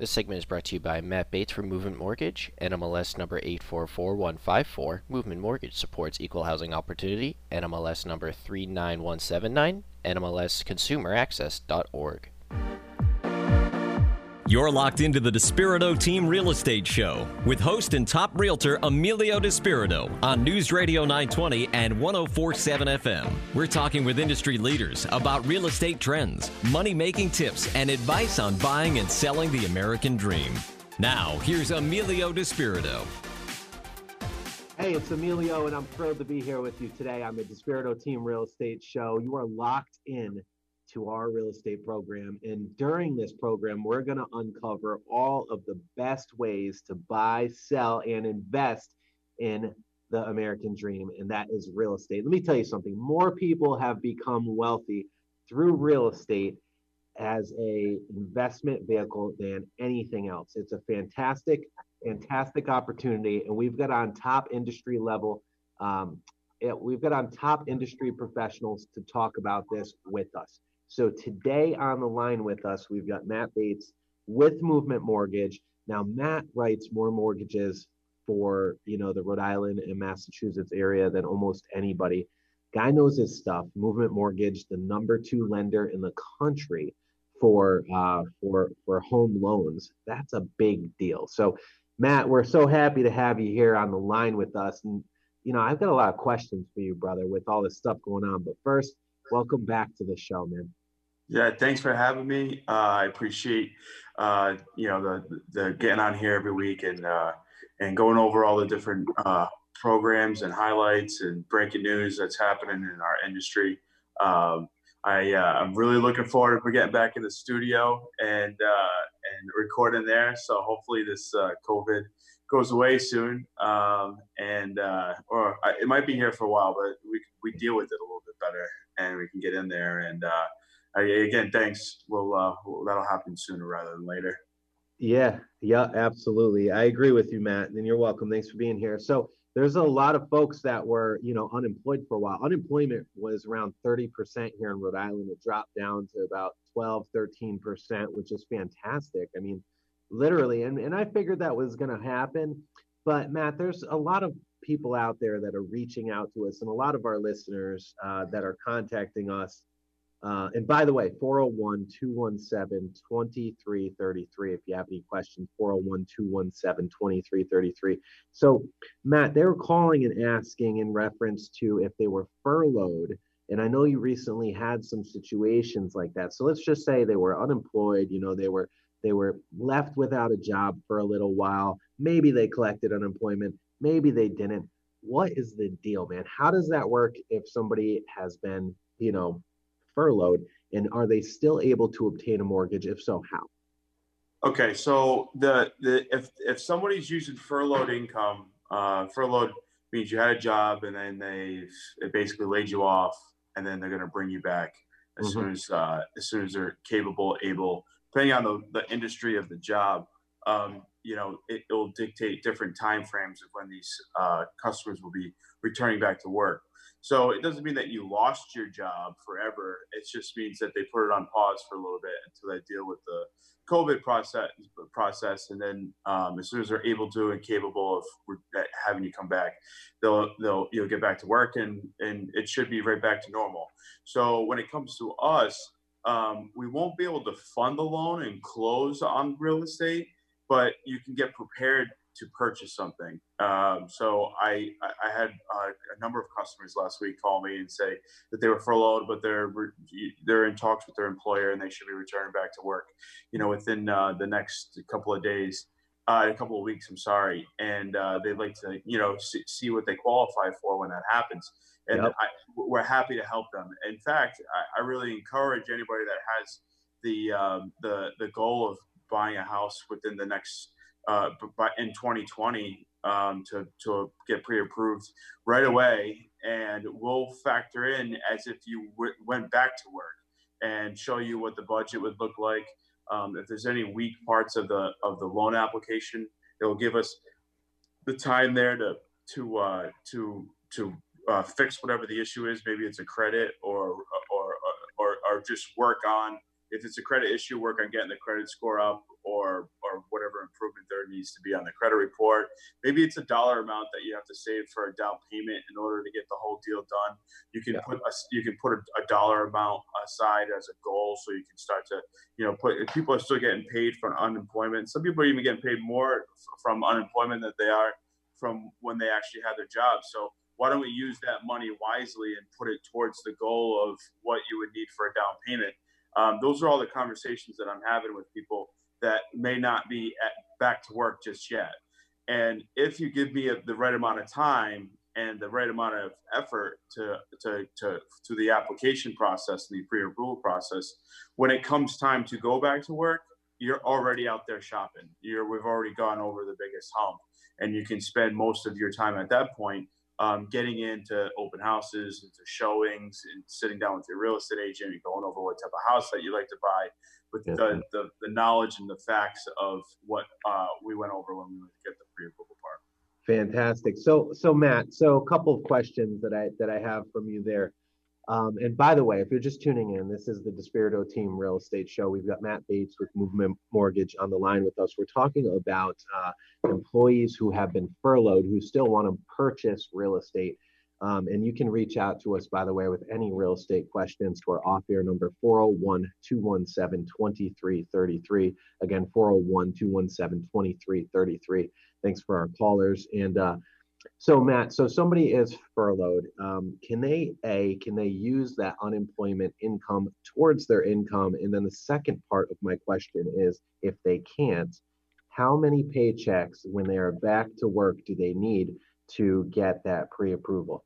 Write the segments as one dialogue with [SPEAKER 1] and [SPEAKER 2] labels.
[SPEAKER 1] This segment is brought to you by Matt Bates from Movement Mortgage, NMLS number 844154. Movement Mortgage supports equal housing opportunity, NMLS number 39179, NMLSconsumeraccess.org.
[SPEAKER 2] You're locked into the Despirito Team Real Estate Show with host and top realtor Emilio Despirito on News Radio 920 and 1047 FM. We're talking with industry leaders about real estate trends, money making tips, and advice on buying and selling the American dream. Now, here's Emilio Despirito.
[SPEAKER 3] Hey, it's Emilio, and I'm thrilled to be here with you today on the Despirito Team Real Estate Show. You are locked in to our real estate program. And during this program, we're going to uncover all of the best ways to buy, sell, and invest in the American dream, and that is real estate. Let me tell you something more people have become wealthy through real estate as a investment vehicle than anything else. It's a fantastic, fantastic opportunity, and we've got on top industry level. Um, it, we've got on top industry professionals to talk about this with us. So today on the line with us, we've got Matt Bates with Movement Mortgage. Now, Matt writes more mortgages for you know the Rhode Island and Massachusetts area than almost anybody. Guy knows his stuff. Movement Mortgage, the number two lender in the country for uh, for for home loans. That's a big deal. So, Matt, we're so happy to have you here on the line with us. And you know, I've got a lot of questions for you, brother, with all this stuff going on. But first, welcome back to the show, man.
[SPEAKER 4] Yeah, thanks for having me. Uh, I appreciate uh, you know the the getting on here every week and uh, and going over all the different uh, programs and highlights and breaking news that's happening in our industry. Um, I uh, I'm really looking forward to getting back in the studio and uh, and recording there. So hopefully this COVID goes away soon, um, and or I, it might be here for a while, but we we deal with it a little bit better and we can get in there and again, thanks. We'll, uh, that'll happen sooner rather than later.
[SPEAKER 3] Yeah, yeah, absolutely. I agree with you, Matt. And you're welcome. Thanks for being here. So there's a lot of folks that were, you know, unemployed for a while. Unemployment was around 30% here in Rhode Island. It dropped down to about 12, 13%, which is fantastic. I mean, literally, and, and I figured that was going to happen. But Matt, there's a lot of people out there that are reaching out to us and a lot of our listeners uh, that are contacting us uh, and by the way, 401 217 2333. If you have any questions, 401 217 2333. So, Matt, they were calling and asking in reference to if they were furloughed. And I know you recently had some situations like that. So let's just say they were unemployed, you know, they were they were left without a job for a little while. Maybe they collected unemployment, maybe they didn't. What is the deal, man? How does that work if somebody has been, you know, furloughed? And are they still able to obtain a mortgage? If so, how?
[SPEAKER 4] Okay, so the, the if if somebody's using furloughed income, uh, furloughed means you had a job and then they it basically laid you off, and then they're going to bring you back as mm-hmm. soon as uh, as soon as they're capable, able, depending on the, the industry of the job. Um, you know, it, will dictate different time frames of when these uh, customers will be returning back to work. So it doesn't mean that you lost your job forever. It just means that they put it on pause for a little bit until they deal with the COVID process. Process, and then um, as soon as they're able to and capable of having you come back, they'll they'll you'll get back to work, and and it should be right back to normal. So when it comes to us, um, we won't be able to fund the loan and close on real estate, but you can get prepared to purchase something. Um, so I, I had uh, a number of customers last week call me and say that they were furloughed, but they're they're in talks with their employer and they should be returning back to work, you know, within uh, the next couple of days, uh, a couple of weeks. I'm sorry, and uh, they'd like to, you know, see, see, what they qualify for when that happens. And yep. I, we're happy to help them. In fact, I, I really encourage anybody that has the um, the the goal of buying a house within the next uh, but in 2020 um, to, to get pre-approved right away. And we'll factor in as if you w- went back to work and show you what the budget would look like. Um, if there's any weak parts of the of the loan application it will give us the time there to to uh, to to uh, fix whatever the issue is. Maybe it's a credit or or or, or just work on. If it's a credit issue work on getting the credit score up or or whatever improvement there needs to be on the credit report. Maybe it's a dollar amount that you have to save for a down payment in order to get the whole deal done. You can
[SPEAKER 3] Yeah.
[SPEAKER 4] put a, you can put a, a dollar amount aside as a goal, so you can start to you know put. People are still getting paid for unemployment, some people are even getting paid more from unemployment than they are from when they actually had their job. So why don't we use that money wisely and put it towards the goal of what you would need for a down payment? Um, those are all the conversations that I'm having with people that may not be at, back to work just yet. And if you give me a, the right amount of time and the right amount of effort to, to, to, to the application process and the pre-approval process, when it comes time to go back to work, you're already out there shopping. You're, we've already gone over the biggest hump and you can spend most of your time at that point um, getting into open houses, into showings, and sitting down with your real estate agent and going over what type of house that you like to buy with
[SPEAKER 3] Yes,
[SPEAKER 4] the, the, the knowledge and the facts of what uh, we went over when we went to get the pre-approval part.
[SPEAKER 3] Fantastic. So, so Matt, so a couple of questions that I, that I have from you there. Um, and by the way, if you're just tuning in, this is the Despirito Team Real Estate Show. We've got Matt Bates with Movement Mortgage on the line with us. We're talking about uh, employees who have been furloughed who still want to purchase real estate. Um, and you can reach out to us, by the way, with any real estate questions to our off air number 401 217 2333. Again, 401 217 2333. Thanks for our callers. And uh, so, Matt, so somebody is furloughed. Um, can they a can they use that unemployment income towards their income? And then the second part of my question is, if they can't, how many paychecks when they are back to work do they need to get that pre-approval?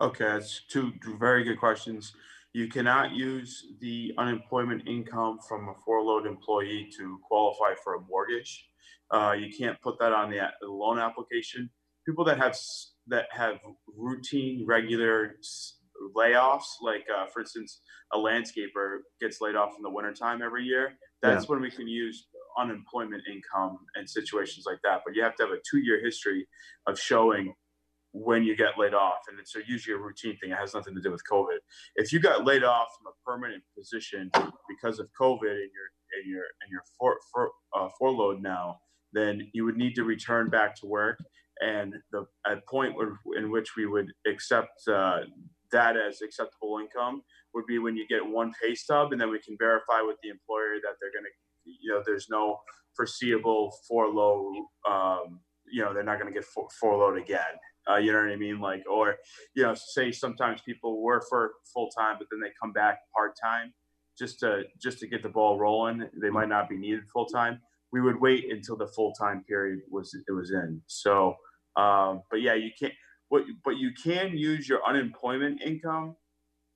[SPEAKER 4] Okay, that's two very good questions. You cannot use the unemployment income from a furloughed employee to qualify for a mortgage. Uh, you can't put that on the, the loan application. People that have that have routine, regular layoffs, like uh, for instance, a landscaper gets laid off in the wintertime every year. That's when we can use unemployment income and situations like that. But you have to have a two-year history of showing when you get laid off, and it's usually a routine thing. It has nothing to do with COVID. If you got laid off from a permanent position because of COVID and you're and you're and you're for, for uh, now, then you would need to return back to work. And the point in which we would accept uh, that as acceptable income would be when you get one pay stub, and then we can verify with the employer that they're going to, you know, there's no foreseeable furlough. Um, you know, they're not going to get for, furloughed again. Uh, you know what I mean? Like, or you know, say sometimes people work for full time, but then they come back part time just to just to get the ball rolling. They might not be needed full time. We would wait until the full time period was it was in. So, um, but yeah, you can't. What but you can use your unemployment income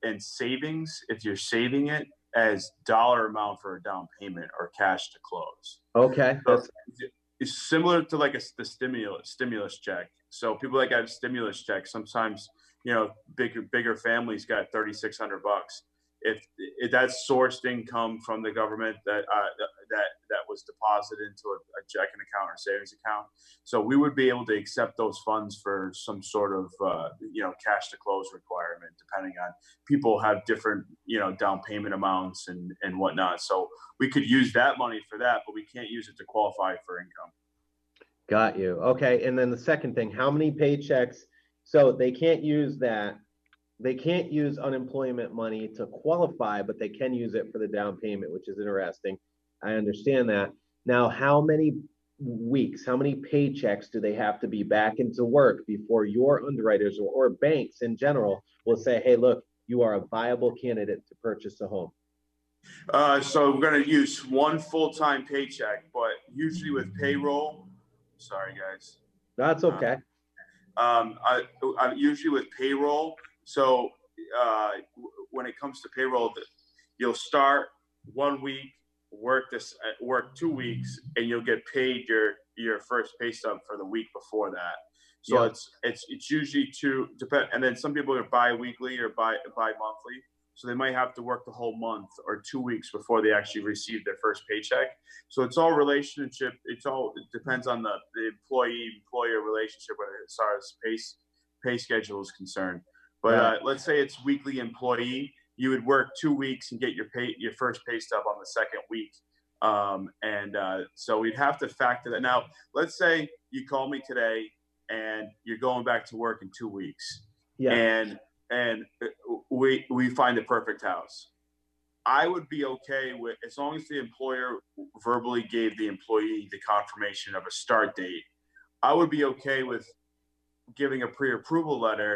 [SPEAKER 4] and savings if you're saving it as dollar amount for a down payment or cash to close
[SPEAKER 3] Okay,
[SPEAKER 4] So it's similar to like a the stimulus stimulus check. So people that got stimulus check sometimes, you know, bigger bigger families got thirty six hundred bucks. If, if that's sourced income from the government that uh, that that was deposited into a checking account or savings account, so we would be able to accept those funds for some sort of uh, you know cash to close requirement, depending on people have different you know down payment amounts and and whatnot. So we could use that money for that, but we can't use it to qualify for income.
[SPEAKER 3] got you. Okay, and then the second thing, how many paychecks? So they can't use that. They can't use unemployment money to qualify, but they can use it for the down payment, which is interesting. I understand that. Now, how many weeks, how many paychecks do they have to be back into work before your underwriters or, or banks in general will say, hey, look, you are a viable candidate to purchase a home?
[SPEAKER 4] Uh, so we're gonna use one full-time paycheck, but usually with payroll, sorry guys.
[SPEAKER 3] That's okay.
[SPEAKER 4] Um, I, I usually with payroll. So uh, w- when it comes to payroll, the- you'll start one week, work this, uh, work two weeks, and you'll get paid your your first pay stub for the week before that. So
[SPEAKER 3] Yeah.
[SPEAKER 4] it's it's it's usually two depend, and then some people are bi-weekly or bi bi-monthly. So they might have to work the whole month or two weeks before they actually receive their first paycheck. So it's all relationship. It's all it depends on the, the employee employer relationship whether as far as pay pay schedule is concerned. But uh, let's say it's weekly employee, you would work two weeks and get your pay your first pay stub on the second week Um, and uh, so we'd have to factor that. Now, let's say you call me today and you're going back to work in two weeks,
[SPEAKER 3] Yeah.
[SPEAKER 4] and and we we find the perfect house. I would be okay with as long as the employer verbally gave the employee the confirmation of a start date. I would be okay with giving a pre-approval letter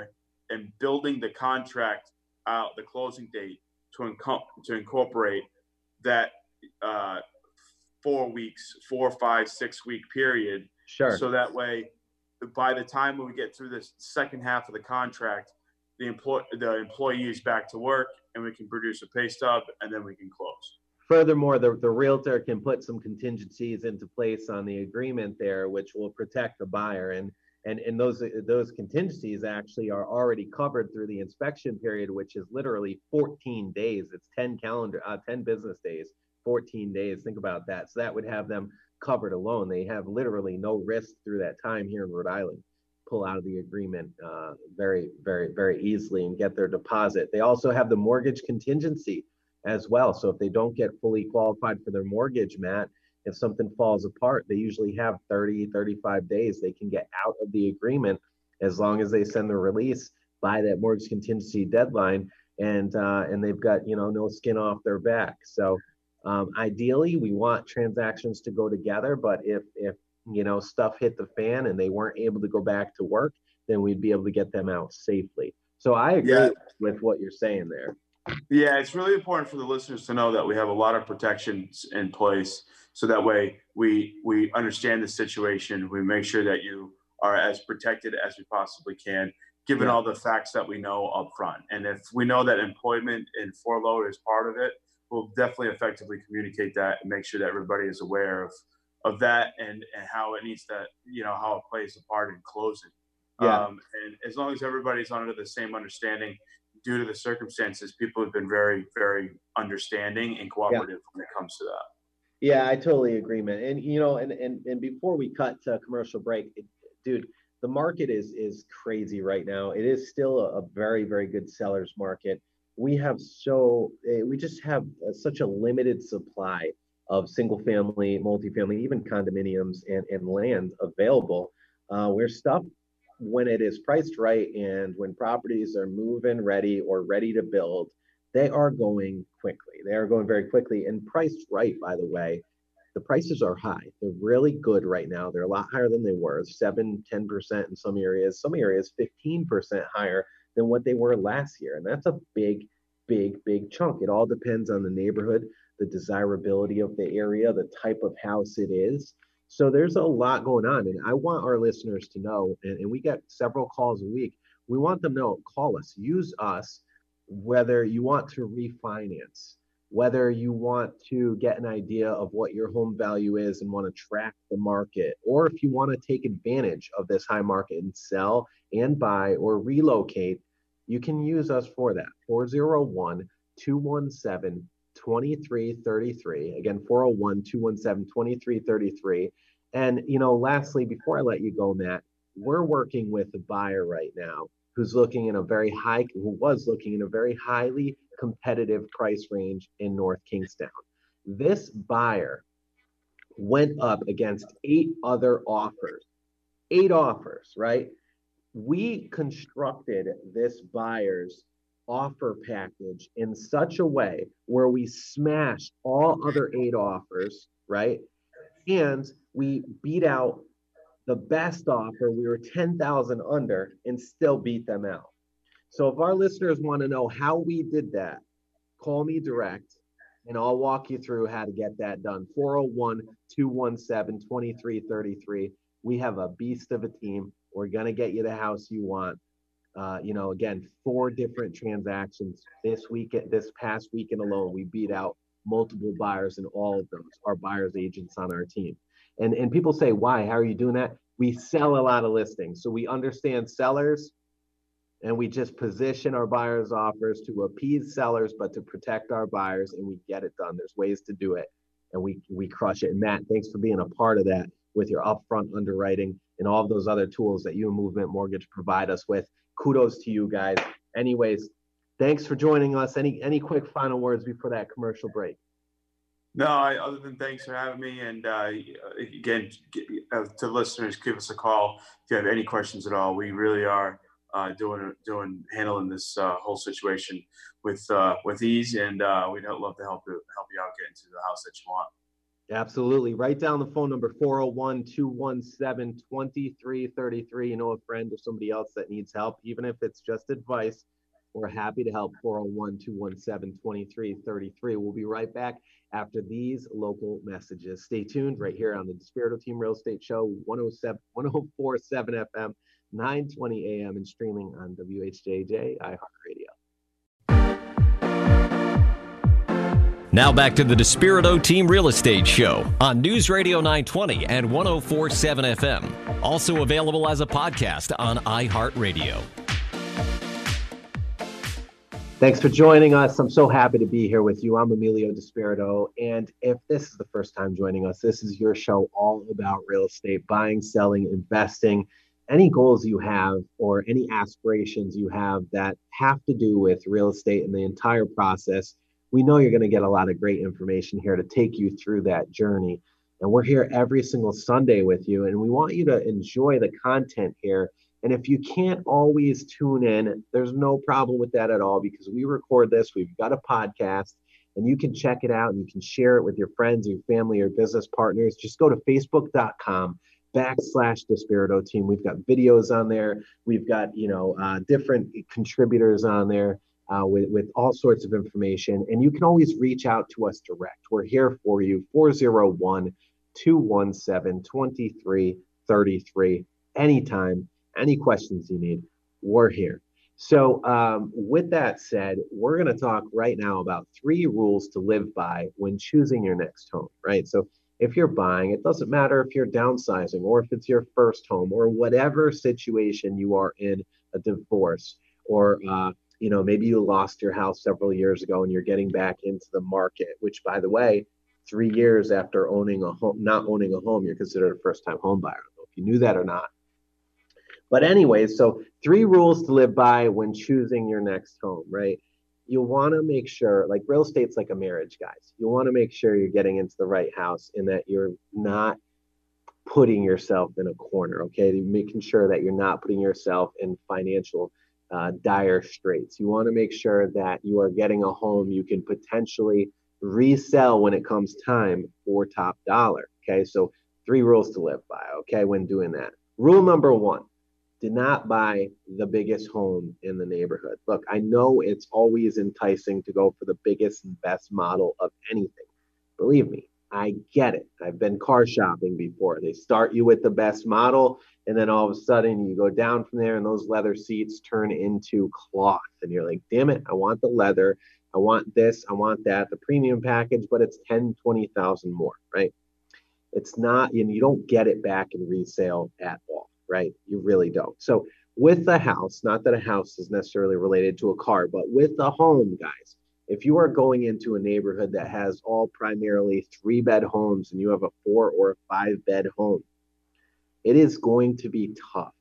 [SPEAKER 4] and building the contract out, the closing date to inco- to incorporate that uh, four weeks, four, five, six week period.
[SPEAKER 3] Sure.
[SPEAKER 4] So that way, by the time we get through this second half of the contract, the employ the employee is back to work and we can produce a pay stub and then we can close.
[SPEAKER 3] Furthermore, the, the realtor can put some contingencies into place on the agreement there, which will protect the buyer. And, and, and those, those contingencies actually are already covered through the inspection period, which is literally 14 days. It's 10 calendar, uh, 10 business days, 14 days. Think about that. So that would have them covered alone. They have literally no risk through that time here in Rhode Island. Pull out of the agreement uh, very, very, very easily and get their deposit. They also have the mortgage contingency as well. So if they don't get fully qualified for their mortgage, Matt, if something falls apart, they usually have 30, 35 days. They can get out of the agreement as long as they send the release by that mortgage contingency deadline, and uh, and they've got you know no skin off their back. So um, ideally, we want transactions to go together. But if if you know stuff hit the fan and they weren't able to go back to work, then we'd be able to get them out safely. So I agree
[SPEAKER 4] Yeah.
[SPEAKER 3] with what you're saying there.
[SPEAKER 4] Yeah, it's really important for the listeners to know that we have a lot of protections in place, so that way we we understand the situation. We make sure that you are as protected as we possibly can, given
[SPEAKER 3] Yeah.
[SPEAKER 4] all the facts that we know up front. And if we know that employment and furlough is part of it, we'll definitely effectively communicate that and make sure that everybody is aware of of that and and how it needs to you know how it plays a part in closing.
[SPEAKER 3] Yeah.
[SPEAKER 4] Um, and as long as everybody's under the same understanding, due to the circumstances, people have been very, very understanding and cooperative when it comes to that.
[SPEAKER 3] Yeah, I totally agree, man. And you know, and and and before we cut to commercial break, it, dude, the market is is crazy right now. It is still a, a very very good sellers market. We have so eh, we just have uh, such a limited supply of single family, multifamily, even condominiums and and land available. Uh, we're when it is priced right and when properties are moving ready or ready to build they are going quickly. They are going very quickly and priced right, by the way. The prices are high. They're really good right now. They're a lot higher than they were 7, 10% in some areas, some areas 15% higher than what they were last year. And that's a big, big, big chunk. It all depends on the neighborhood, the desirability of the area, the type of house it is. So there's a lot going on. And I want our listeners to know, and, and we get several calls a week. We want them to know, call us, use us whether you want to refinance, whether you want to get an idea of what your home value is and want to track the market, or if you want to take advantage of this high market and sell and buy or relocate, you can use us for that. 401 217 2333. Again, 401 217 2333. And, you know, lastly, before I let you go, Matt, we're working with a buyer right now who's looking in a very high, who was looking in a very highly competitive price range in North Kingstown. This buyer went up against eight other offers, eight offers, right? We constructed this buyer's offer package in such a way where we smashed all other eight offers, right? And we beat out the best offer. We were 10,000 under and still beat them out. So if our listeners want to know how we did that, call me direct and I'll walk you through how to get that done. 401 217 2333. We have a beast of a team. We're going to get you the house you want. Uh, you know, again, four different transactions this week, this past weekend alone. We beat out multiple buyers in all of those, our buyers agents on our team. And, and people say, why? How are you doing that? We sell a lot of listings. So we understand sellers and we just position our buyers' offers to appease sellers, but to protect our buyers, and we get it done. There's ways to do it, and we we crush it. And Matt, thanks for being a part of that with your upfront underwriting and all of those other tools that you and Movement Mortgage provide us with. Kudos to you guys. Anyways, thanks for joining us. Any any quick final words before that commercial break?
[SPEAKER 4] No, I, other than thanks for having me. And uh, again, uh, to listeners, give us a call if you have any questions at all. We really are uh, doing doing handling this uh, whole situation with uh, with ease, and we'd love to help you help you out get into the house that you want.
[SPEAKER 3] Absolutely. Write down the phone number 401 217 2333. You know, a friend or somebody else that needs help, even if it's just advice. We're happy to help 401 217 2333. We'll be right back after these local messages. Stay tuned right here on the Despirito Team Real Estate Show 107 1047 FM, 920 AM, and streaming on WHJJ iHeartRadio.
[SPEAKER 2] Now back to the Despirito Team Real Estate Show on News Radio 920 and 1047 FM. Also available as a podcast on iHeartRadio.
[SPEAKER 3] Thanks for joining us. I'm so happy to be here with you. I'm Emilio Despirito. And if this is the first time joining us, this is your show all about real estate, buying, selling, investing, any goals you have or any aspirations you have that have to do with real estate and the entire process. We know you're going to get a lot of great information here to take you through that journey. And we're here every single Sunday with you. And we want you to enjoy the content here and if you can't always tune in, there's no problem with that at all because we record this. We've got a podcast and you can check it out and you can share it with your friends, your family, or business partners. Just go to facebook.com backslash Despirito team. We've got videos on there. We've got, you know, uh, different contributors on there uh, with, with all sorts of information. And you can always reach out to us direct. We're here for you, 401 217 2333, anytime any questions you need, we're here. So, um, with that said, we're going to talk right now about three rules to live by when choosing your next home, right? So, if you're buying, it doesn't matter if you're downsizing or if it's your first home or whatever situation you are in a divorce or uh, you know maybe you lost your house several years ago and you're getting back into the market which by the way three years after owning a home not owning a home you're considered a first time home buyer if you knew that or not but anyways, so three rules to live by when choosing your next home, right? You want to make sure, like real estate's like a marriage, guys. You want to make sure you're getting into the right house and that you're not putting yourself in a corner, okay? Making sure that you're not putting yourself in financial uh, dire straits. You want to make sure that you are getting a home you can potentially resell when it comes time for top dollar, okay? So, three rules to live by, okay, when doing that. Rule number one do not buy the biggest home in the neighborhood. Look, I know it's always enticing to go for the biggest and best model of anything. Believe me, I get it. I've been car shopping before. They start you with the best model, and then all of a sudden you go down from there, and those leather seats turn into cloth. And you're like, damn it, I want the leather. I want this, I want that, the premium package, but it's 10, 20,000 more, right? It's not, know, you don't get it back in resale at all right? You really don't. So with the house, not that a house is necessarily related to a car, but with the home, guys, if you are going into a neighborhood that has all primarily three bed homes and you have a four or a five bed home, it is going to be tough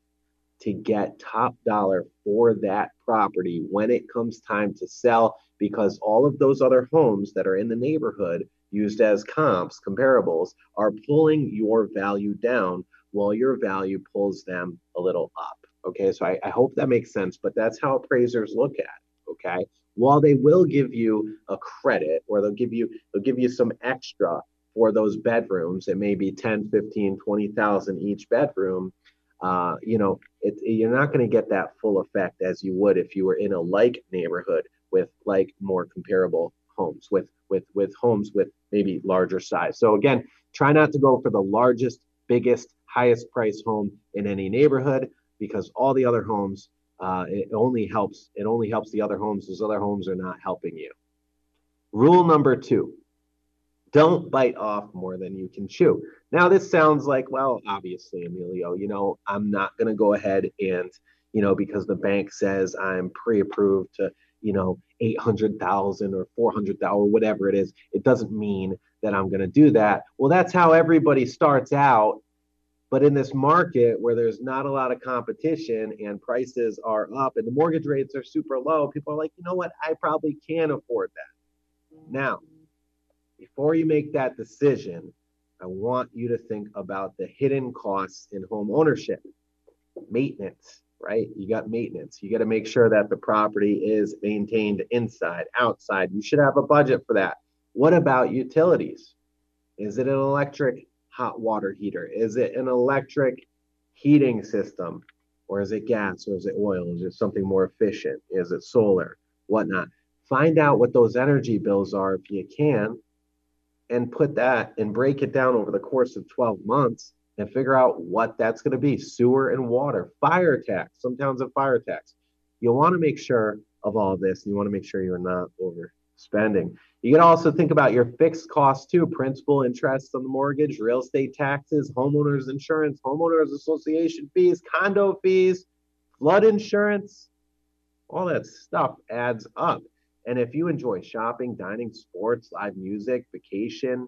[SPEAKER 3] to get top dollar for that property when it comes time to sell because all of those other homes that are in the neighborhood used as comps, comparables, are pulling your value down while your value pulls them a little up. Okay, so I, I hope that makes sense, but that's how appraisers look at. Okay, while they will give you a credit or they'll give you they'll give you some extra for those bedrooms, it may be 10, 15, 20,000 each bedroom. Uh, you know, it, you're not going to get that full effect as you would if you were in a like neighborhood with like more comparable homes with with with homes with maybe larger size. So again, try not to go for the largest, biggest, highest price home in any neighborhood because all the other homes uh, it only helps it only helps the other homes. Those other homes are not helping you. Rule number two don't bite off more than you can chew. Now this sounds like well obviously emilio you know i'm not going to go ahead and you know because the bank says i'm pre-approved to you know 800,000 or 400,000 or whatever it is it doesn't mean that i'm going to do that. Well that's how everybody starts out but in this market where there's not a lot of competition and prices are up and the mortgage rates are super low, people are like, you know what? I probably can afford that. Now, before you make that decision, I want you to think about the hidden costs in home ownership. Maintenance, right? You got maintenance. You got to make sure that the property is maintained inside, outside. You should have a budget for that. What about utilities? Is it an electric hot water heater? Is it an electric heating system? Or is it gas? Or is it oil? Is it something more efficient? Is it solar? Whatnot. Find out what those energy bills are if you can and put that and break it down over the course of 12 months and figure out what that's going to be sewer and water, fire tax. Some towns have fire tax. You'll want to make sure of all this. And you want to make sure you're not overspending. You can also think about your fixed costs too principal, interest on the mortgage, real estate taxes, homeowners insurance, homeowners association fees, condo fees, flood insurance. All that stuff adds up. And if you enjoy shopping, dining, sports, live music, vacation,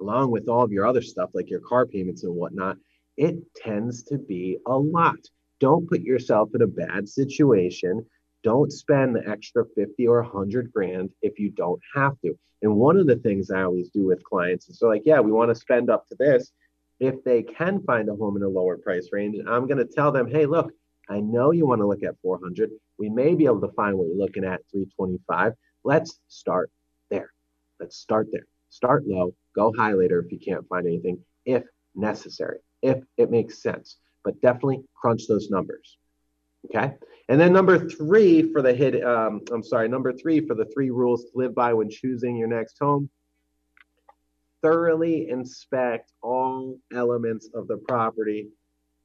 [SPEAKER 3] along with all of your other stuff like your car payments and whatnot, it tends to be a lot. Don't put yourself in a bad situation. Don't spend the extra 50 or 100 grand if you don't have to. And one of the things I always do with clients is they're like, yeah, we want to spend up to this. If they can find a home in a lower price range, I'm going to tell them, hey, look, I know you want to look at 400. We may be able to find what you're looking at 325. Let's start there. Let's start there. Start low, go high later if you can't find anything, if necessary, if it makes sense. But definitely crunch those numbers. Okay. And then number three for the hit, um, I'm sorry, number three for the three rules to live by when choosing your next home thoroughly inspect all elements of the property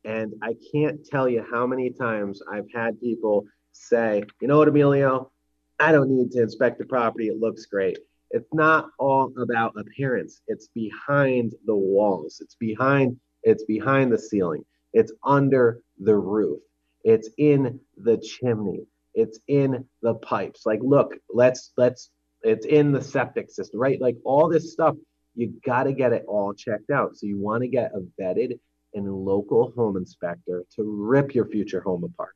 [SPEAKER 3] and I can't tell you how many times I've had people say, you know what, Emilio, I don't need to inspect the property. It looks great. It's not all about appearance. It's behind the walls. It's behind it's behind the ceiling. It's under the roof. It's in the chimney. It's in the pipes. Like look, let's let's it's in the septic system, right? Like all this stuff, you got to get it all checked out. So you want to get a vetted and local home inspector to rip your future home apart.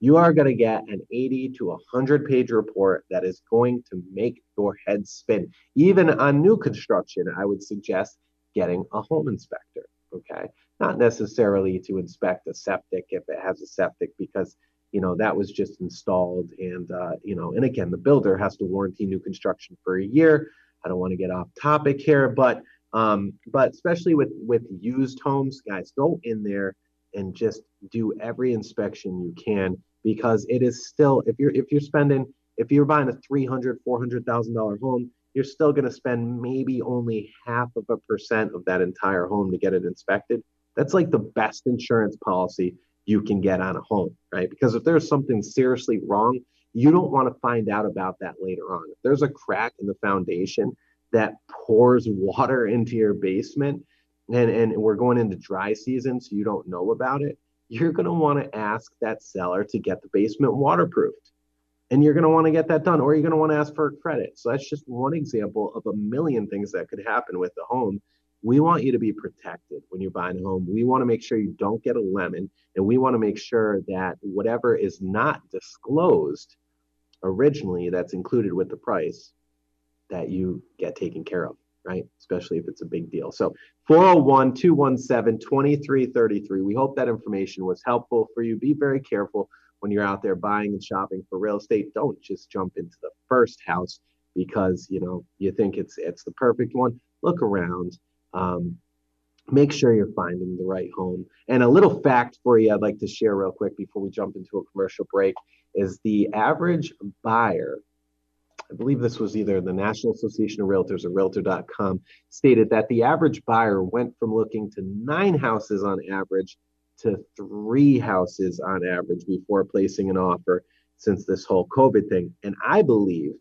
[SPEAKER 3] You are going to get an 80 to 100 page report that is going to make your head spin. Even on new construction, I would suggest getting a home inspector. Okay. Not necessarily to inspect a septic if it has a septic, because you know that was just installed and uh, you know and again the builder has to warranty new construction for a year. I don't want to get off topic here but um, but especially with with used homes, guys, go in there and just do every inspection you can because it is still if you're if you're spending if you're buying a 300 400000 dollar home you're still going to spend maybe only half of a percent of that entire home to get it inspected that's like the best insurance policy you can get on a home right because if there's something seriously wrong you don't want to find out about that later on if there's a crack in the foundation that pours water into your basement and, and we're going into dry season so you don't know about it, you're going to want to ask that seller to get the basement waterproofed. And you're going to want to get that done, or you're going to want to ask for a credit. So that's just one example of a million things that could happen with the home. We want you to be protected when you're buying a home. We want to make sure you don't get a lemon, and we want to make sure that whatever is not disclosed originally that's included with the price that you get taken care of, right? Especially if it's a big deal. So 401 217 2333. We hope that information was helpful for you. Be very careful when you're out there buying and shopping for real estate. Don't just jump into the first house because you know you think it's it's the perfect one. Look around. Um, make sure you're finding the right home. And a little fact for you I'd like to share real quick before we jump into a commercial break is the average buyer I believe this was either the National Association of Realtors or Realtor.com, stated that the average buyer went from looking to nine houses on average to three houses on average before placing an offer since this whole COVID thing. And I believe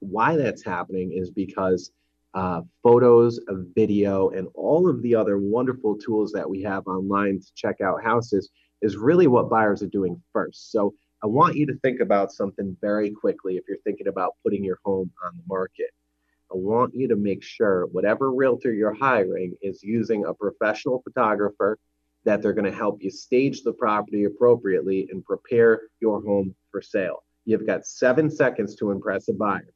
[SPEAKER 3] why that's happening is because uh, photos, video, and all of the other wonderful tools that we have online to check out houses is really what buyers are doing first. So I want you to think about something very quickly if you're thinking about putting your home on the market. I want you to make sure whatever realtor you're hiring is using a professional photographer that they're going to help you stage the property appropriately and prepare your home for sale. You've got seven seconds to impress a buyer.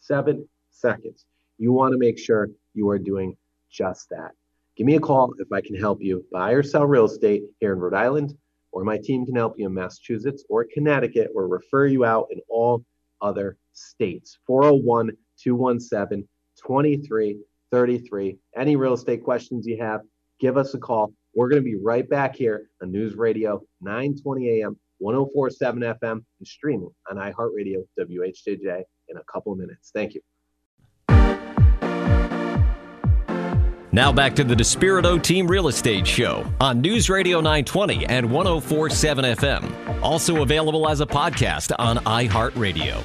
[SPEAKER 3] Seven seconds. You want to make sure you are doing just that. Give me a call if I can help you buy or sell real estate here in Rhode Island, or my team can help you in Massachusetts or Connecticut, or refer you out in all other states. 401 217 2333. Any real estate questions you have, give us a call. We're going to be right back here on News Radio 920 AM, 1047 FM, and streaming on iHeartRadio WHJJ in a couple minutes. Thank you.
[SPEAKER 2] Now back to the Despirito Team Real Estate Show on News Radio 920 and 1047 FM. Also available as a podcast on iHeartRadio.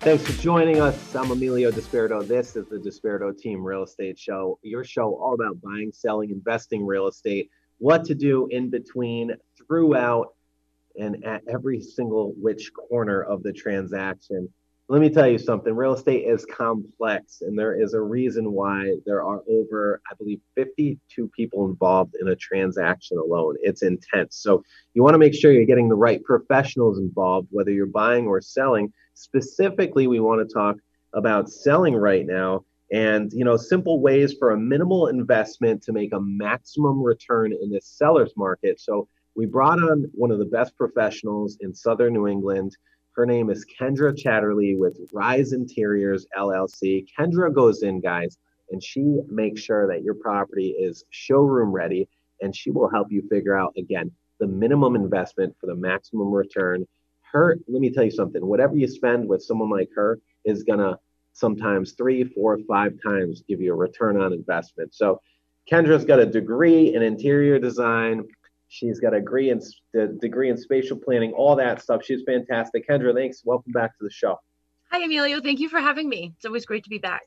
[SPEAKER 3] Thanks for joining us. I'm Emilio Despirito. This is the Despirito Team Real Estate Show, your show all about buying, selling, investing real estate, what to do in between, throughout, and at every single which corner of the transaction let me tell you something. Real estate is complex and there is a reason why there are over i believe 52 people involved in a transaction alone. It's intense. So you want to make sure you're getting the right professionals involved whether you're buying or selling. Specifically we want to talk about selling right now and you know simple ways for a minimal investment to make a maximum return in this seller's market. So we brought on one of the best professionals in southern new england her name is Kendra Chatterley with Rise Interiors LLC. Kendra goes in, guys, and she makes sure that your property is showroom ready, and she will help you figure out, again, the minimum investment for the maximum return. Her, let me tell you something, whatever you spend with someone like her is going to sometimes three, four, five times give you a return on investment. So Kendra's got a degree in interior design, She's got a degree in the degree in spatial planning, all that stuff. She's fantastic. Kendra, thanks. Welcome back to the show.
[SPEAKER 5] Hi, Emilio. Thank you for having me. It's always great to be back.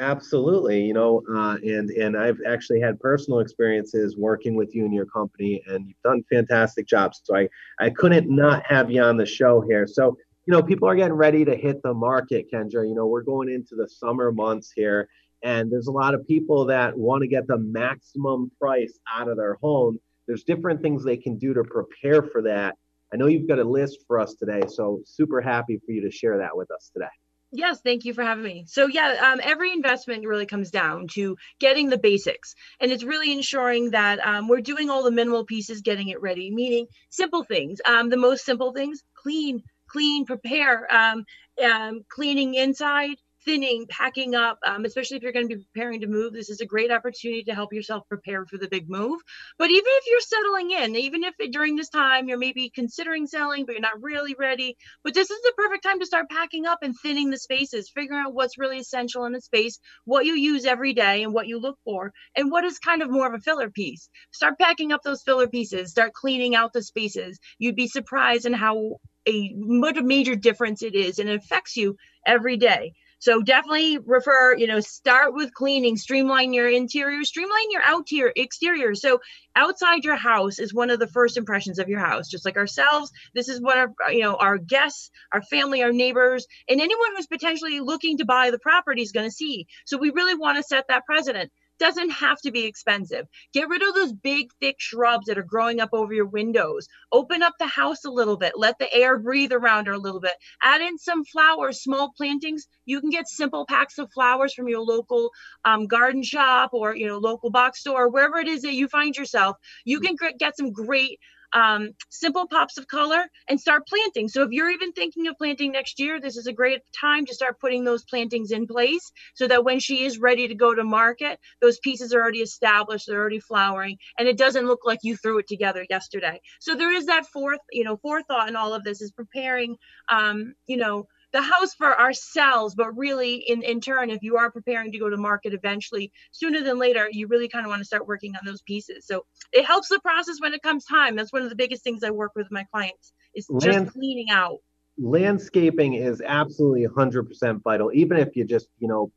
[SPEAKER 3] Absolutely. You know, uh, and and I've actually had personal experiences working with you and your company, and you've done fantastic jobs. So I I couldn't not have you on the show here. So you know, people are getting ready to hit the market, Kendra. You know, we're going into the summer months here, and there's a lot of people that want to get the maximum price out of their home there's different things they can do to prepare for that. I know you've got a list for us today, so super happy for you to share that with us today.
[SPEAKER 5] Yes, thank you for having me. So yeah, um, every investment really comes down to getting the basics, and it's really ensuring that um, we're doing all the minimal pieces, getting it ready. Meaning simple things. Um, the most simple things: clean, clean, prepare, um, um, cleaning inside, thinning, packing up, um, especially if you're going to be preparing to move. This is a great opportunity to help yourself prepare for the big move. But even if you're settling in, even if during this time you're maybe considering selling, but you're not really ready, but this is the perfect time to start packing up and thinning the spaces, figuring out what's really essential in a space, what you use every day and what you look for, and what is kind of more of a filler piece. Start packing up those filler pieces, start cleaning out the spaces. You'd be surprised in how a a major difference it is and it affects you every day so definitely refer, you know, start with cleaning, streamline your interior, streamline your out here exterior. So outside your house is one of the first impressions of your house, just like ourselves. This is what our, you know, our guests, our family, our neighbors, and anyone who's potentially looking to buy the property is going to see. So we really want to set that precedent doesn't have to be expensive. Get rid of those big, thick shrubs that are growing up over your windows. Open up the house a little bit. Let the air breathe around her a little bit. Add in some flowers, small plantings. You can get simple packs of flowers from your local um, garden shop or you know local box store, wherever it is that you find yourself. You can get some great um, simple pops of color and start planting. So if you're even thinking of planting next year, this is a great time to start putting those plantings in place so that when she is ready to go to market, those pieces are already established, they're already flowering, and it doesn't look like you threw it together yesterday. So there is that fourth, you know, forethought in all of this is preparing, um, you know, the house for ourselves, but really in, in turn, if you are preparing to go to market eventually, sooner than later, you really kind of want to start working on those pieces. So it helps the process when it comes time. That's one of the biggest things I work with my clients is just cleaning out.
[SPEAKER 3] Landscaping is absolutely 100% vital. Even if you just, you know,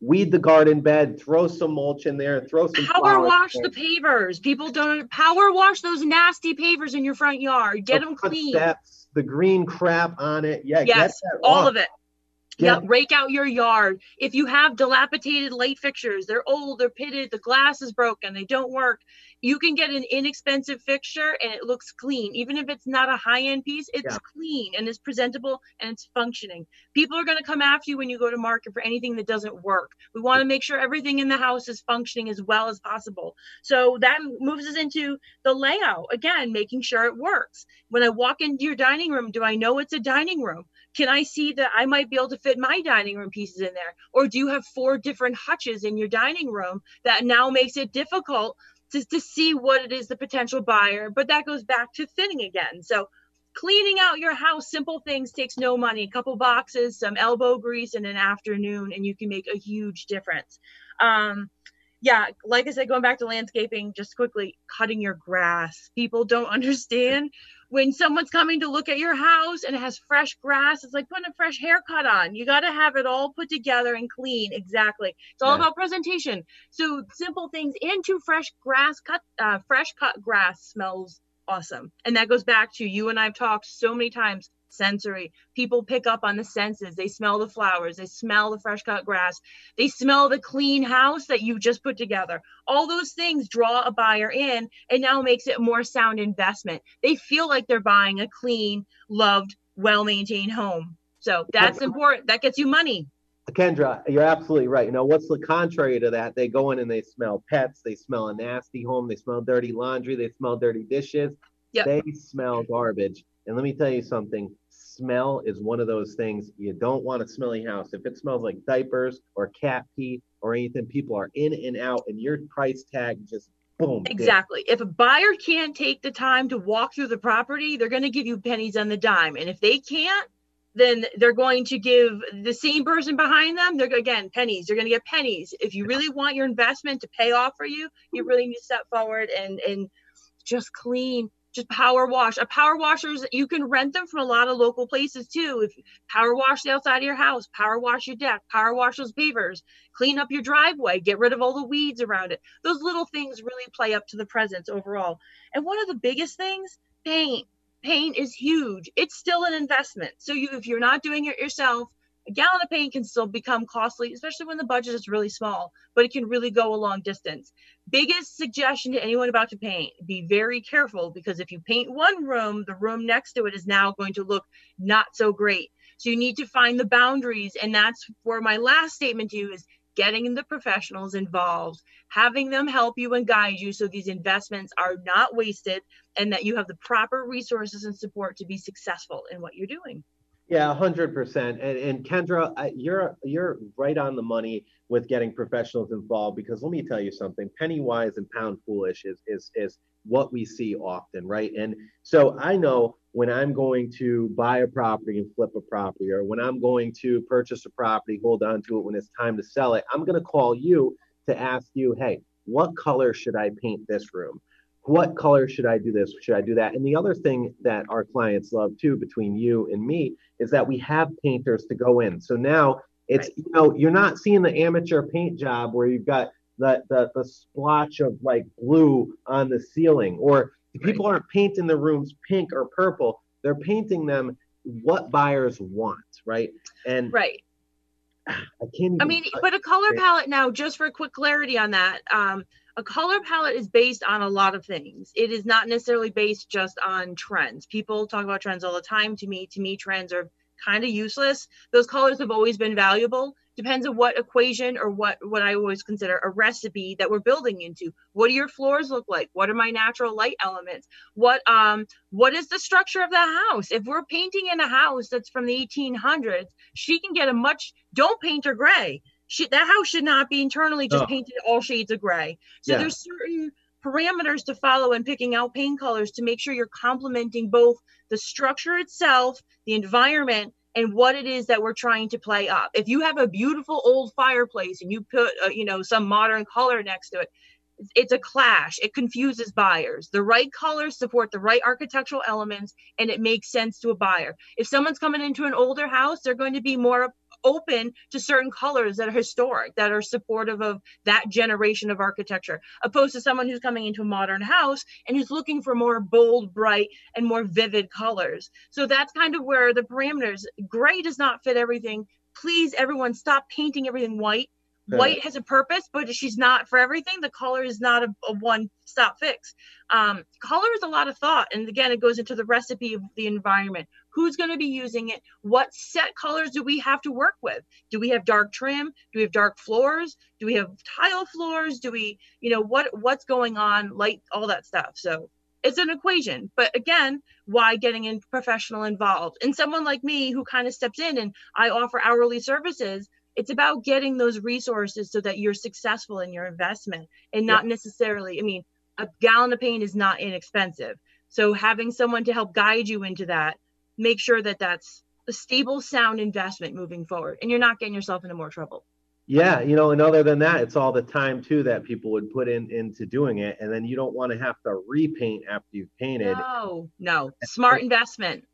[SPEAKER 3] weed the garden bed, throw some mulch in there, throw some
[SPEAKER 5] power wash the pavers. People don't power wash those nasty pavers in your front yard. Get them clean.
[SPEAKER 3] Steps the green crap on it. Yeah,
[SPEAKER 5] yes, all of it. Yep, rake out your yard. If you have dilapidated light fixtures, they're old, they're pitted, the glass is broken, they don't work. You can get an inexpensive fixture and it looks clean. Even if it's not a high end piece, it's
[SPEAKER 3] Yeah.
[SPEAKER 5] clean and it's presentable and it's functioning. People are going to come after you when you go to market for anything that doesn't work. We want to make sure everything in the house is functioning as well as possible. So that moves us into the layout. Again, making sure it works. When I walk into your dining room, do I know it's a dining room? Can I see that I might be able to fit my dining room pieces in there? Or do you have four different hutches in your dining room that now makes it difficult to, to see what it is the potential buyer? But that goes back to thinning again. So cleaning out your house, simple things takes no money. A couple boxes, some elbow grease in an afternoon, and you can make a huge difference. Um, yeah, like I said, going back to landscaping, just quickly cutting your grass. People don't understand when someone's coming to look at your house and it has fresh grass. It's like putting a fresh haircut on. You got to have it all put together and clean. Exactly. It's all about presentation. So simple things into fresh grass cut, uh, fresh cut grass smells awesome. And that goes back to you and I've talked so many times sensory. People pick up on the senses. They smell the flowers, they smell the fresh cut grass, they smell the clean house that you just put together. All those things draw a buyer in and now makes it a more sound investment. They feel like they're buying a clean, loved, well maintained home. So that's important. That gets you money.
[SPEAKER 3] Kendra, you're absolutely right. You know, what's the contrary to that? They go in and they smell pets, they smell a nasty home, they smell dirty laundry, they smell dirty dishes,
[SPEAKER 5] Yep.
[SPEAKER 3] they smell garbage. And let me tell you something smell is one of those things you don't want a smelly house. If it smells like diapers or cat pee or anything, people are in and out, and your price tag just boom.
[SPEAKER 5] Exactly. If a buyer can't take the time to walk through the property, they're going to give you pennies on the dime. And if they can't, then they're going to give the same person behind them, they're again pennies. they're going to get pennies. If you really want your investment to pay off for you, you really need to step forward and and just clean, just power wash. A power washers, you can rent them from a lot of local places too. If power wash the outside of your house, power wash your deck, power wash those pavers, clean up your driveway, get rid of all the weeds around it. Those little things really play up to the presence overall. And one of the biggest things, paint. Paint is huge. It's still an investment. So you if you're not doing it yourself, a gallon of paint can still become costly, especially when the budget is really small, but it can really go a long distance. Biggest suggestion to anyone about to paint be very careful because if you paint one room, the room next to it is now going to look not so great. So you need to find the boundaries. And that's where my last statement to you is getting the professionals involved, having them help you and guide you so these investments are not wasted and that you have the proper resources and support to be successful in what you're doing.
[SPEAKER 3] Yeah, hundred percent. And and Kendra, you're you're right on the money with getting professionals involved because let me tell you something. Penny wise and pound foolish is is is what we see often, right? And so I know when I'm going to buy a property and flip a property, or when I'm going to purchase a property, hold on to it when it's time to sell it, I'm gonna call you to ask you, hey, what color should I paint this room? What color should I do this? Should I do that? And the other thing that our clients love too, between you and me, is that we have painters to go in. So now it's
[SPEAKER 5] Right.
[SPEAKER 3] you know you're not seeing the amateur paint job where you've got the the, the splotch of like blue on the ceiling, or the people aren't painting the rooms pink or purple. They're painting them what buyers want, right? And
[SPEAKER 5] Right.
[SPEAKER 3] I can't. Even,
[SPEAKER 5] I mean, but a color palette now, just for quick clarity on that, um, a color palette is based on a lot of things. It is not necessarily based just on trends. People talk about trends all the time. To me, to me, trends are kind of useless. Those colors have always been valuable. Depends on what equation or what what I always consider a recipe that we're building into. What do your floors look like? What are my natural light elements? What um what is the structure of the house? If we're painting in a house that's from the 1800s, she can get a much don't paint her gray. She, that house should not be internally just
[SPEAKER 3] No.
[SPEAKER 5] painted all shades of gray. So
[SPEAKER 3] Yeah.
[SPEAKER 5] there's certain parameters to follow in picking out paint colors to make sure you're complementing both the structure itself, the environment, and what it is that we're trying to play up. If you have a beautiful old fireplace and you put, uh, you know, some modern color next to it, it's- it's a clash. It confuses buyers. The right colors support the right architectural elements, and it makes sense to a buyer. If someone's coming into an older house, they're going to be more open to certain colors that are historic, that are supportive of that generation of architecture, opposed to someone who's coming into a modern house and who's looking for more bold, bright, and more vivid colors. So that's kind of where the parameters gray does not fit everything, please everyone stop painting everything white white has a purpose but she's not for everything the color is not a, a one stop fix. Um, color is a lot of thought and again it goes into the recipe of the environment. Who's going to be using it? What set colors do we have to work with? Do we have dark trim? Do we have dark floors? Do we have tile floors? Do we you know what what's going on light all that stuff. So it's an equation but again why getting in professional involved? And someone like me who kind of steps in and i offer hourly services it's about getting those resources so that you're successful in your investment and not yeah. necessarily i mean a gallon of paint is not inexpensive. So having someone to help guide you into that make sure that that's a stable sound investment moving forward and you're not getting yourself into more trouble.
[SPEAKER 3] Yeah you know and other than that it's all the time too that people would put in into doing it and then you don't want to have to repaint after you've painted.
[SPEAKER 5] No no. Smart investment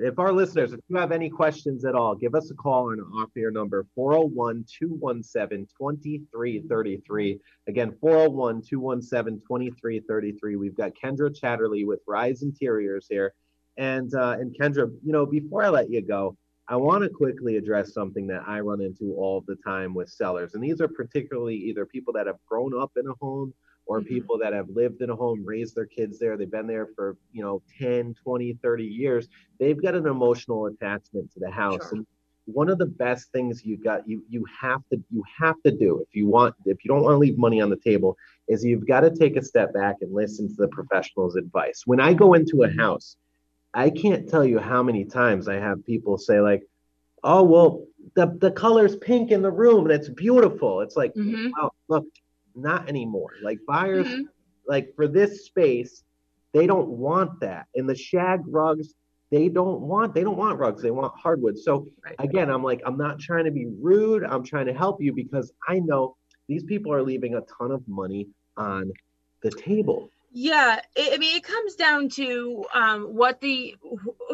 [SPEAKER 3] if our listeners, if you have any questions at all, give us a call on off air number 401 217 2333. Again, 401 217 2333. We've got Kendra Chatterley with Rise Interiors here. And, uh, and Kendra, you know, before I let you go, I want to quickly address something that I run into all the time with sellers. And these are particularly either people that have grown up in a home or mm-hmm. people that have lived in a home, raised their kids there, they've been there for, you know, 10, 20, 30 years. They've got an emotional attachment to the house. Sure. And one of the best things you got you you have to you have to do if you want if you don't want to leave money on the table is you've got to take a step back and listen to the professional's advice. When I go into a house, I can't tell you how many times I have people say like, "Oh, well, the the color's pink in the room and it's beautiful." It's like, mm-hmm. "Wow, look, not anymore. Like buyers, mm-hmm. like for this space, they don't want that. And the shag rugs, they don't want they don't want rugs. They want hardwood. So right. again, I'm like, I'm not trying to be rude. I'm trying to help you because I know these people are leaving a ton of money on the table.
[SPEAKER 5] Yeah, I mean, it comes down to um, what the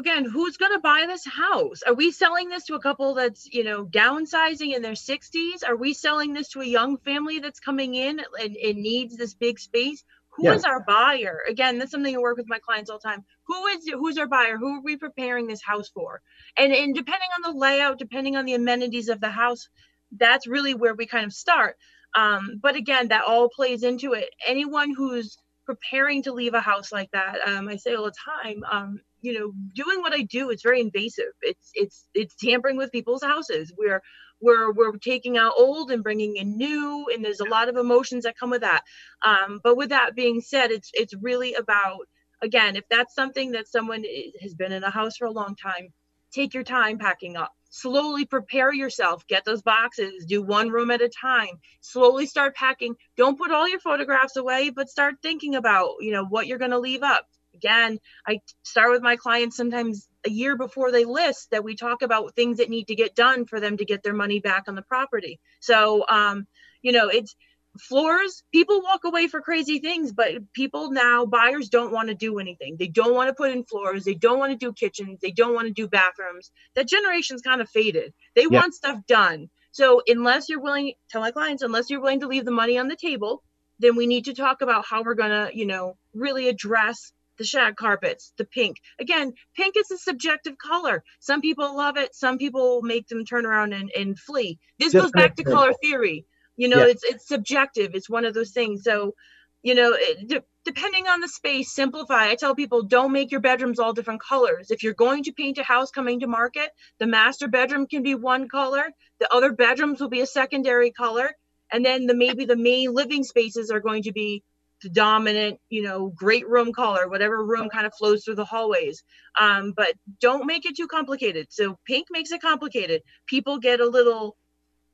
[SPEAKER 5] again, who's going to buy this house? Are we selling this to a couple that's you know downsizing in their 60s? Are we selling this to a young family that's coming in and, and needs this big space? Who yeah. is our buyer? Again, that's something I work with my clients all the time. Who is who's our buyer? Who are we preparing this house for? And and depending on the layout, depending on the amenities of the house, that's really where we kind of start. Um, but again, that all plays into it. Anyone who's preparing to leave a house like that um, i say all the time um, you know doing what i do it's very invasive. It's it's it's tampering with people's houses. We're we're we're taking out old and bringing in new and there's a lot of emotions that come with that. Um, but with that being said it's it's really about again if that's something that someone has been in a house for a long time take your time packing up. Slowly prepare yourself. Get those boxes. Do one room at a time. Slowly start packing. Don't put all your photographs away but start thinking about you know what you're going to leave up again i start with my clients sometimes a year before they list that we talk about things that need to get done for them to get their money back on the property. So um you know it's floors people walk away for crazy things but people now buyers don't want to do anything. They don't want to put in floors. They don't want to do kitchens. They don't want to do bathrooms. That generation's kind of faded. They yeah. want stuff done. So unless you're willing tell my clients unless you're willing to leave the money on the table then we need to talk about how we're going to you know really address the shag carpets, the pink. Again, pink is a subjective color. Some people love it. Some people make them turn around and, and flee. This Just goes back to color theory you know yeah. it's it's subjective it's one of those things so you know it, de- depending on the space simplify i tell people don't make your bedrooms all different colors if you're going to paint a house coming to market the master bedroom can be one color the other bedrooms will be a secondary color and then the maybe the main living spaces are going to be the dominant you know great room color whatever room kind of flows through the hallways um, but don't make it too complicated so pink makes it complicated people get a little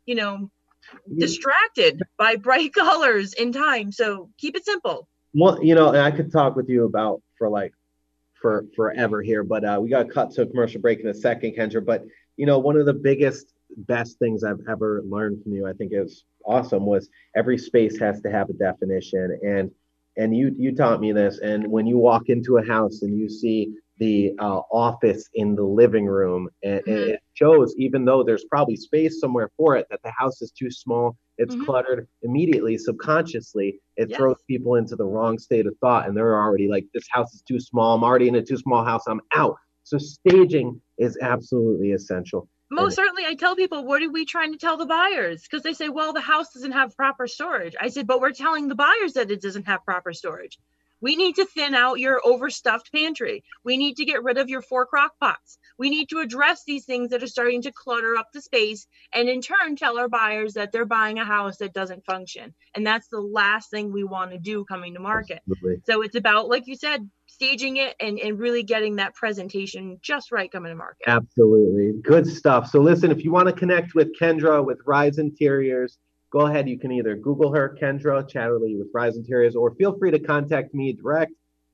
[SPEAKER 5] you know distracted by bright colors in time. So keep it simple.
[SPEAKER 3] Well, you know, and I could talk with you about for like for forever here, but uh, we got to cut to a commercial break in a second, Kendra. But you know, one of the biggest, best things I've ever learned from you, I think is awesome, was every space has to have a definition, and and you you taught me this. And when you walk into a house and you see the uh, office in the living room and, mm-hmm. and, it shows even though there's probably space somewhere for it that the house is too small it's mm-hmm. cluttered immediately subconsciously it yes. throws people into the wrong state of thought and they're already like this house is too small i'm already in a too small house i'm out so staging is absolutely essential
[SPEAKER 5] Most certainly, I tell people, what are we trying to tell the buyers? Because they say, well, the house doesn't have proper storage. I said, but we're telling the buyers that it doesn't have proper storage. We need to thin out your overstuffed pantry. We need to get rid of your four crock pots. We need to address these things that are starting to clutter up the space and in turn tell our buyers that they're buying a house that doesn't function. And that's the last thing we want to do coming to market.
[SPEAKER 3] Absolutely.
[SPEAKER 5] So it's about, like you said, staging it and, and really getting that presentation just right coming to market.
[SPEAKER 3] Absolutely. Good stuff. So listen, if you want to connect with Kendra with Rise Interiors, go ahead. You can either Google her, Kendra Chatterley with Rise Interiors, or feel free to contact me direct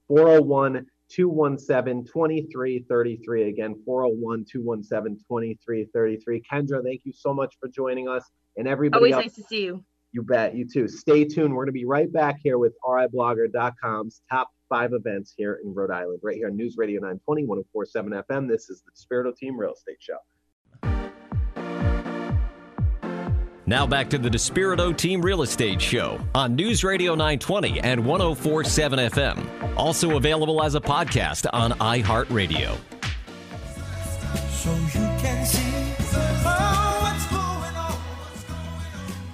[SPEAKER 3] 401 217 2333. Again, 401 217 2333. Kendra, thank you so much for joining us. And everybody
[SPEAKER 5] Always
[SPEAKER 3] else,
[SPEAKER 5] nice to see you.
[SPEAKER 3] you bet. You too. Stay tuned. We're going to be right back here with riblogger.com's top five events here in Rhode Island, right here on News Radio 920, 1047 FM. This is the Spirito Team Real Estate Show.
[SPEAKER 2] Now back to the Despirito Team Real Estate Show on News Radio 920 and 1047 FM. Also available as a podcast on iHeartRadio.
[SPEAKER 6] so you can see oh, what's going on,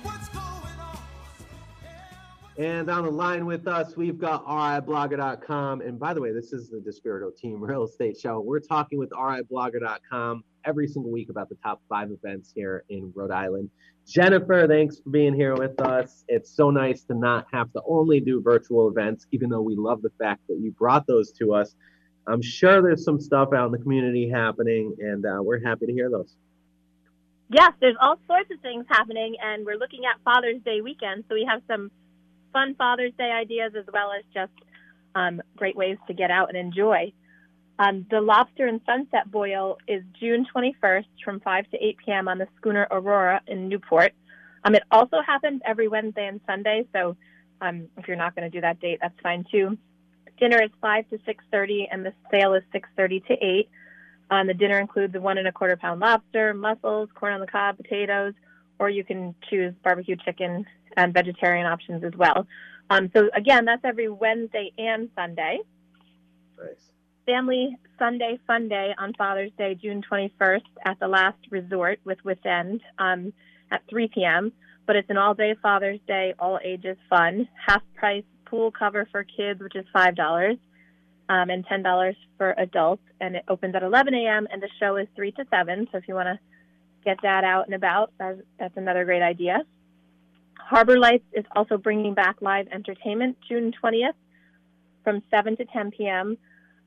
[SPEAKER 6] what's going on, what's.
[SPEAKER 3] And on the line with us, we've got RIblogger.com. And by the way, this is the Despirito Team Real Estate Show. We're talking with RIblogger.com every single week about the top five events here in Rhode Island. Jennifer, thanks for being here with us. It's so nice to not have to only do virtual events, even though we love the fact that you brought those to us. I'm sure there's some stuff out in the community happening, and uh, we're happy to hear those.
[SPEAKER 7] Yes, there's all sorts of things happening, and we're looking at Father's Day weekend. So we have some fun Father's Day ideas as well as just um, great ways to get out and enjoy. Um, the Lobster and Sunset Boil is June 21st from 5 to 8 p.m. on the schooner Aurora in Newport. Um, it also happens every Wednesday and Sunday, so um, if you're not going to do that date, that's fine too. Dinner is 5 to 6:30, and the sail is 6:30 to 8. Um, the dinner includes a one and a quarter pound lobster, mussels, corn on the cob, potatoes, or you can choose barbecue chicken and vegetarian options as well. Um, so again, that's every Wednesday and Sunday.
[SPEAKER 3] Nice.
[SPEAKER 7] Family Sunday Fun Day on Father's Day, June 21st, at the Last Resort with Witend um, at 3 p.m. But it's an all-day Father's Day, all ages fun. Half price pool cover for kids, which is five dollars, um, and ten dollars for adults. And it opens at 11 a.m. and the show is three to seven. So if you want to get that out and about, that's, that's another great idea. Harbor Lights is also bringing back live entertainment June 20th from 7 to 10 p.m.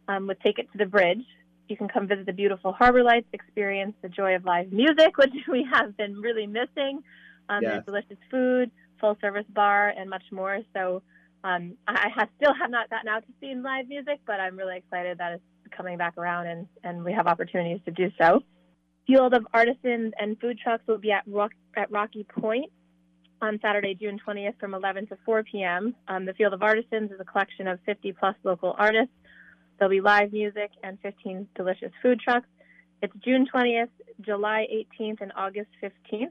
[SPEAKER 7] Um, with Take It to the Bridge. You can come visit the beautiful Harbor Lights, experience the joy of live music, which we have been really missing. Um,
[SPEAKER 3] Yes.
[SPEAKER 7] There's delicious food, full service bar, and much more. So um, I have still have not gotten out to see live music, but I'm really excited that it's coming back around and, and we have opportunities to do so. Field of Artisans and food trucks will be at, Rock, at Rocky Point on Saturday, June 20th from 11 to 4 p.m. Um, the Field of Artisans is a collection of 50 plus local artists. There'll be live music and 15 delicious food trucks. It's June 20th, July 18th, and August 15th.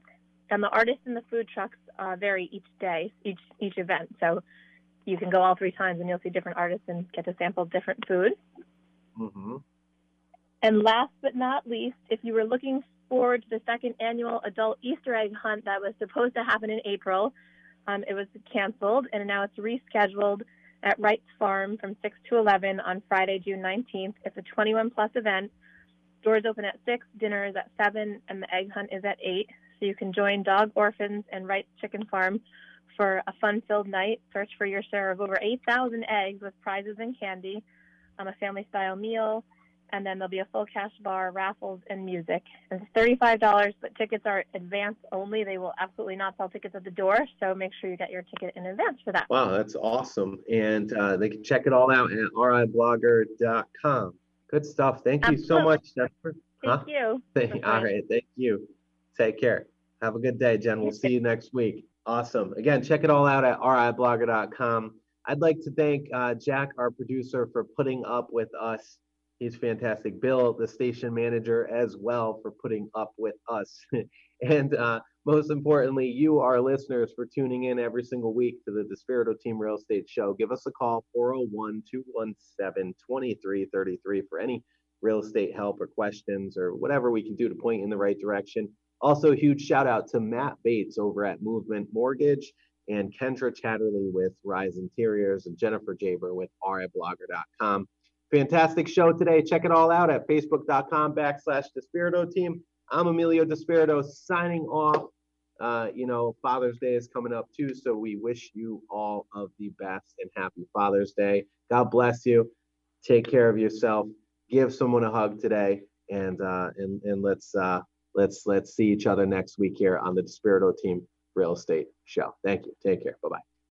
[SPEAKER 7] And the artists and the food trucks uh, vary each day, each each event. So you can go all three times and you'll see different artists and get to sample different food.
[SPEAKER 3] Mm-hmm.
[SPEAKER 7] And last but not least, if you were looking forward to the second annual adult Easter egg hunt that was supposed to happen in April, um, it was canceled and now it's rescheduled at Wright's Farm from 6 to 11 on Friday, June 19th. It's a 21 plus event. Doors open at 6, dinner is at 7, and the egg hunt is at 8. So you can join Dog Orphans and Wright's Chicken Farm for a fun filled night. Search for your share of over 8,000 eggs with prizes and candy, um, a family style meal, and then there'll be a full cash bar, raffles, and music. And it's thirty-five dollars, but tickets are advance only. They will absolutely not sell tickets at the door, so make sure you get your ticket in advance for that.
[SPEAKER 3] Wow, that's awesome. And uh, they can check it all out at riblogger.com. Good stuff. Thank you so much, Jennifer.
[SPEAKER 7] Thank
[SPEAKER 3] Huh?
[SPEAKER 7] you.
[SPEAKER 3] Thank-
[SPEAKER 7] That's
[SPEAKER 3] all
[SPEAKER 7] right.
[SPEAKER 3] right. Thank you. Take care. Have a good day, Jen. We'll see you next week. Awesome. Again, check it all out at riblogger.com. I'd like to thank uh, Jack, our producer, for putting up with us. He's fantastic. Bill, the station manager, as well, for putting up with us. and uh, most importantly, you, our listeners, for tuning in every single week to the Despirito Team Real Estate Show. Give us a call, 401 217 2333, for any real estate help or questions or whatever we can do to point in the right direction. Also, huge shout out to Matt Bates over at Movement Mortgage and Kendra Chatterley with Rise Interiors and Jennifer Geaber with riblogger.com. Fantastic show today. Check it all out at facebook.com backslash Despirito team. I'm Emilio Despirito signing off. Uh, you know, Father's Day is coming up too, so we wish you all of the best and happy Father's Day. God bless you. Take care of yourself. Give someone a hug today, and uh, and and let's uh, let's let's see each other next week here on the Despirito Team Real Estate Show. Thank you. Take care. Bye bye.